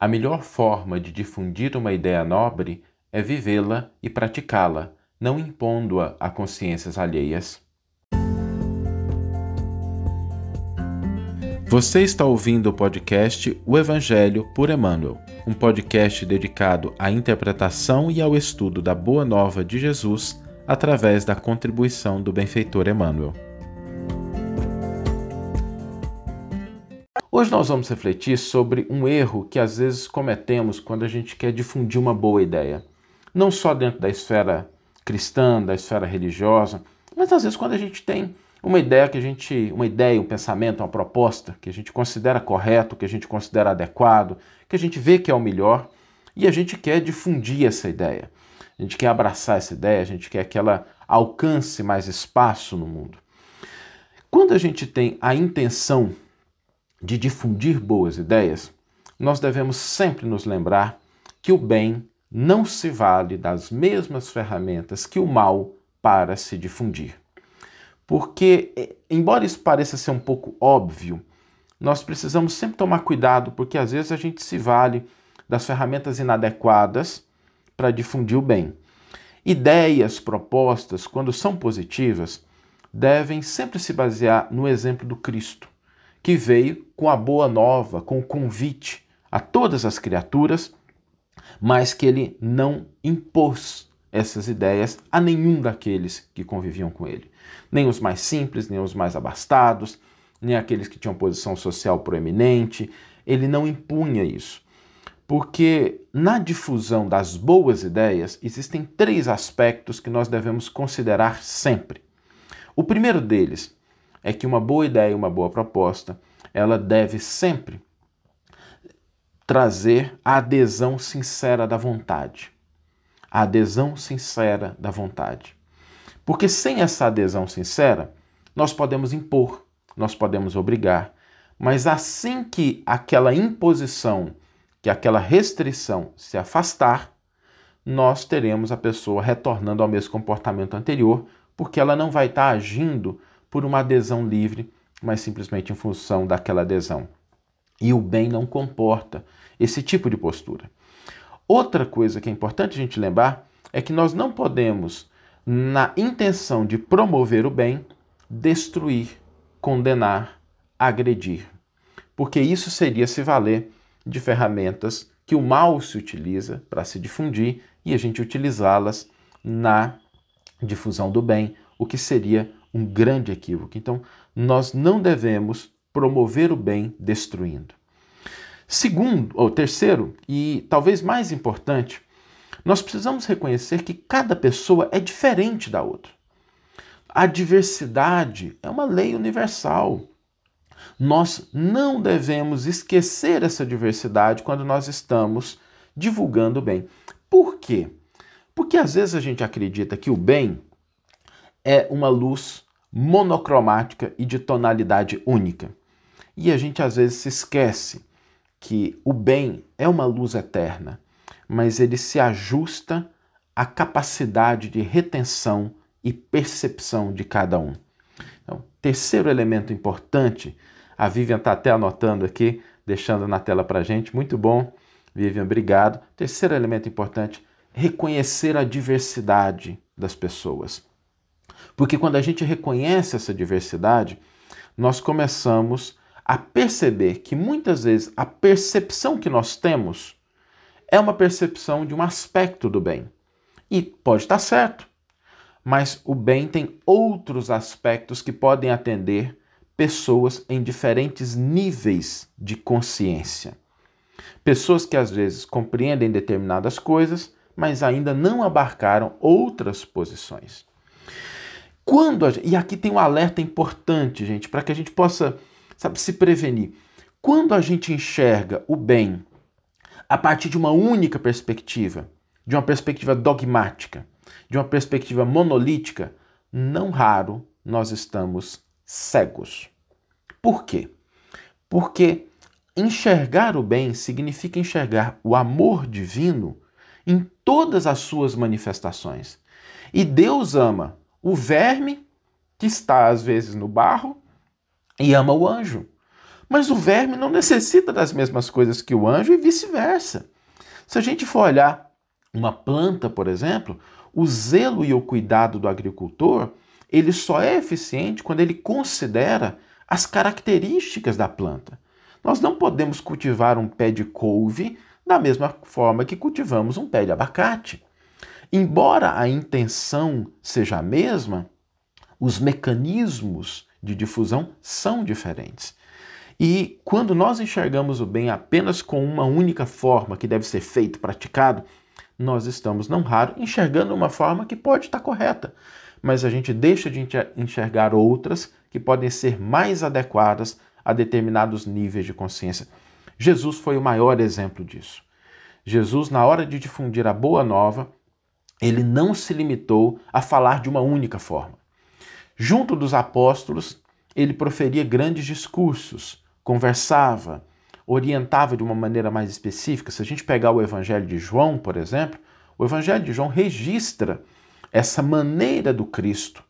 A melhor forma de difundir uma ideia nobre é vivê-la e praticá-la, não impondo-a a consciências alheias. Você está ouvindo o podcast O Evangelho por Emmanuel, um podcast dedicado à interpretação e ao estudo da Boa Nova de Jesus através da contribuição do benfeitor Emmanuel. Hoje nós vamos refletir sobre um erro que às vezes cometemos quando a gente quer difundir uma boa ideia. Não só dentro da esfera cristã, da esfera religiosa, mas às vezes quando a gente tem uma ideia que a gente, uma ideia, um pensamento, uma proposta que a gente considera correto, que a gente considera adequado, que a gente vê que é o melhor e a gente quer difundir essa ideia. A gente quer abraçar essa ideia, a gente quer que ela alcance mais espaço no mundo. Quando a gente tem a intenção de difundir boas ideias, nós devemos sempre nos lembrar que o bem não se vale das mesmas ferramentas que o mal para se difundir. Porque, embora isso pareça ser um pouco óbvio, nós precisamos sempre tomar cuidado, porque às vezes a gente se vale das ferramentas inadequadas para difundir o bem. Ideias, propostas, quando são positivas, devem sempre se basear no exemplo do Cristo que veio com a boa nova, com o convite a todas as criaturas, mas que ele não impôs essas ideias a nenhum daqueles que conviviam com ele. Nem os mais simples, nem os mais abastados, nem aqueles que tinham posição social proeminente. Ele não impunha isso. Porque na difusão das boas ideias existem três aspectos que nós devemos considerar sempre. O primeiro deles é que uma boa ideia, uma boa proposta, ela deve sempre trazer a adesão sincera da vontade. A adesão sincera da vontade. Porque sem essa adesão sincera, nós podemos impor, nós podemos obrigar, mas assim que aquela imposição, que aquela restrição se afastar, nós teremos a pessoa retornando ao mesmo comportamento anterior, porque ela não vai estar agindo por uma adesão livre, mas simplesmente em função daquela adesão. E o bem não comporta esse tipo de postura. Outra coisa que é importante a gente lembrar é que nós não podemos, na intenção de promover o bem, destruir, condenar, agredir. Porque isso seria se valer de ferramentas que o mal se utiliza para se difundir e a gente utilizá-las na difusão do bem, o que seria um grande equívoco. Então, nós não devemos promover o bem destruindo. Segundo, ou terceiro, e talvez mais importante, nós precisamos reconhecer que cada pessoa é diferente da outra. A diversidade é uma lei universal. Nós não devemos esquecer essa diversidade quando nós estamos divulgando o bem. Por quê? Porque às vezes a gente acredita que o bem é uma luz monocromática e de tonalidade única. E a gente às vezes se esquece que o bem é uma luz eterna, mas ele se ajusta à capacidade de retenção e percepção de cada um. Então, terceiro elemento importante, a Vivian está até anotando aqui, deixando na tela para gente, muito bom, Vivian, obrigado. Terceiro elemento importante, reconhecer a diversidade das pessoas. Porque quando a gente reconhece essa diversidade, nós começamos a perceber que muitas vezes a percepção que nós temos é uma percepção de um aspecto do bem. E pode estar certo, mas o bem tem outros aspectos que podem atender pessoas em diferentes níveis de consciência. Pessoas que às vezes compreendem determinadas coisas, mas ainda não abarcaram outras posições. Quando a, e aqui tem um alerta importante, gente, para que a gente possa, sabe, se prevenir. Quando a gente enxerga o bem a partir de uma única perspectiva, de uma perspectiva dogmática, de uma perspectiva monolítica, não raro nós estamos cegos. Por quê? Porque enxergar o bem significa enxergar o amor divino em todas as suas manifestações. E Deus ama o verme que está às vezes no barro e ama o anjo. Mas o verme não necessita das mesmas coisas que o anjo e vice-versa. Se a gente for olhar uma planta, por exemplo, o zelo e o cuidado do agricultor, ele só é eficiente quando ele considera as características da planta. Nós não podemos cultivar um pé de couve da mesma forma que cultivamos um pé de abacate. Embora a intenção seja a mesma, os mecanismos de difusão são diferentes. E quando nós enxergamos o bem apenas com uma única forma que deve ser feito, praticado, nós estamos, não raro, enxergando uma forma que pode estar correta, mas a gente deixa de enxergar outras que podem ser mais adequadas a determinados níveis de consciência. Jesus foi o maior exemplo disso. Jesus, na hora de difundir a boa nova, ele não se limitou a falar de uma única forma. Junto dos apóstolos, ele proferia grandes discursos, conversava, orientava de uma maneira mais específica. Se a gente pegar o Evangelho de João, por exemplo, o Evangelho de João registra essa maneira do Cristo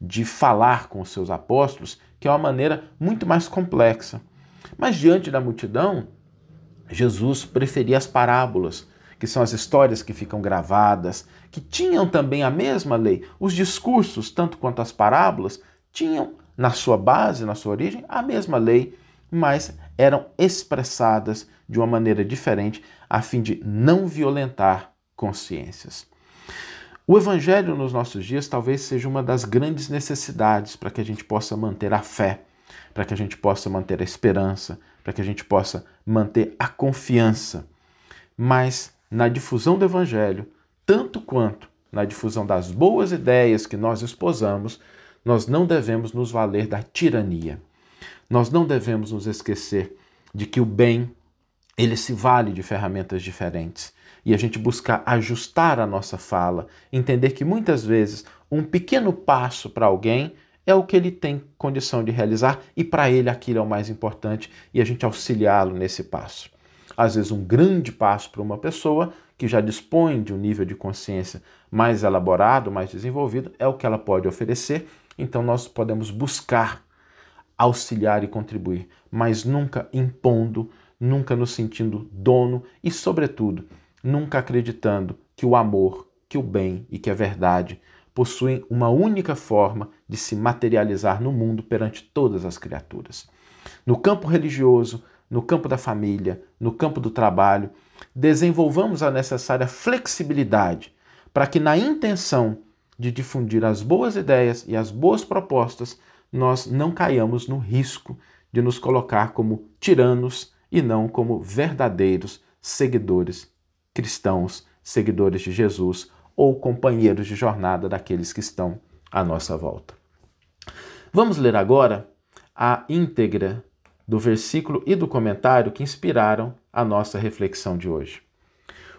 de falar com os seus apóstolos, que é uma maneira muito mais complexa. Mas diante da multidão, Jesus preferia as parábolas, que são as histórias que ficam gravadas, que tinham também a mesma lei. Os discursos, tanto quanto as parábolas, tinham na sua base, na sua origem, a mesma lei, mas eram expressadas de uma maneira diferente a fim de não violentar consciências. O evangelho nos nossos dias talvez seja uma das grandes necessidades para que a gente possa manter a fé, para que a gente possa manter a esperança, para que a gente possa manter a confiança. Mas na difusão do evangelho, tanto quanto na difusão das boas ideias que nós esposamos, nós não devemos nos valer da tirania. Nós não devemos nos esquecer de que o bem ele se vale de ferramentas diferentes e a gente buscar ajustar a nossa fala, entender que muitas vezes um pequeno passo para alguém é o que ele tem condição de realizar e para ele aquilo é o mais importante e a gente auxiliá-lo nesse passo. Às vezes, um grande passo para uma pessoa que já dispõe de um nível de consciência mais elaborado, mais desenvolvido, é o que ela pode oferecer. Então, nós podemos buscar auxiliar e contribuir, mas nunca impondo, nunca nos sentindo dono e, sobretudo, nunca acreditando que o amor, que o bem e que a verdade possuem uma única forma de se materializar no mundo perante todas as criaturas. No campo religioso, no campo da família, no campo do trabalho, desenvolvamos a necessária flexibilidade para que, na intenção de difundir as boas ideias e as boas propostas, nós não caiamos no risco de nos colocar como tiranos e não como verdadeiros seguidores cristãos, seguidores de Jesus ou companheiros de jornada daqueles que estão à nossa volta. Vamos ler agora a íntegra do versículo e do comentário que inspiraram a nossa reflexão de hoje.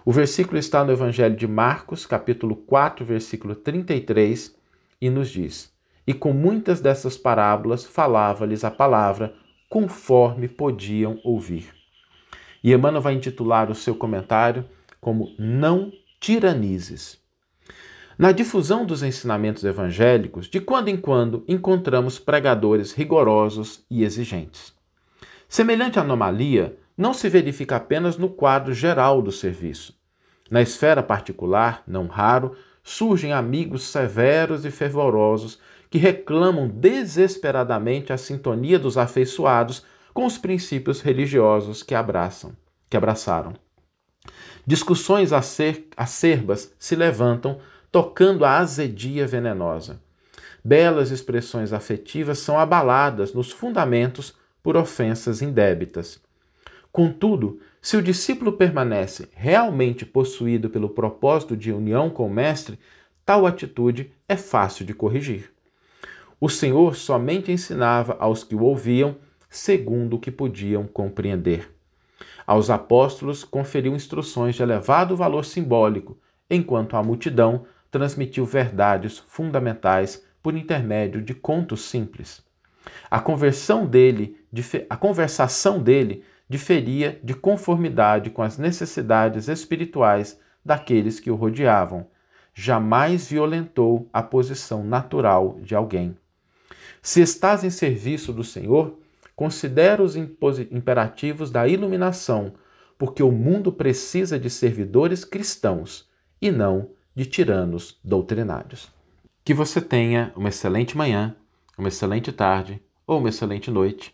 O versículo está no Evangelho de Marcos, capítulo 4, versículo 33, e nos diz: E com muitas dessas parábolas falava-lhes a palavra, conforme podiam ouvir. E Emmanuel vai intitular o seu comentário como não tiranizes. Na difusão dos ensinamentos evangélicos, de quando em quando encontramos pregadores rigorosos e exigentes. Semelhante anomalia não se verifica apenas no quadro geral do serviço. Na esfera particular, não raro, surgem amigos severos e fervorosos que reclamam desesperadamente a sintonia dos afeiçoados com os princípios religiosos que abraçam, que abraçaram. Discussões acerbas se levantam, tocando a azedia venenosa. Belas expressões afetivas são abaladas nos fundamentos por ofensas indébitas. Contudo, se o discípulo permanece realmente possuído pelo propósito de união com o Mestre, tal atitude é fácil de corrigir. O Senhor somente ensinava aos que o ouviam segundo o que podiam compreender. Aos apóstolos conferiu instruções de elevado valor simbólico, enquanto a multidão transmitiu verdades fundamentais por intermédio de contos simples. A conversão dele, a conversação dele diferia de conformidade com as necessidades espirituais daqueles que o rodeavam. Jamais violentou a posição natural de alguém. Se estás em serviço do Senhor, considera os imperativos da iluminação, porque o mundo precisa de servidores cristãos e não de tiranos doutrinários. Que você tenha uma excelente manhã, uma excelente tarde ou uma excelente noite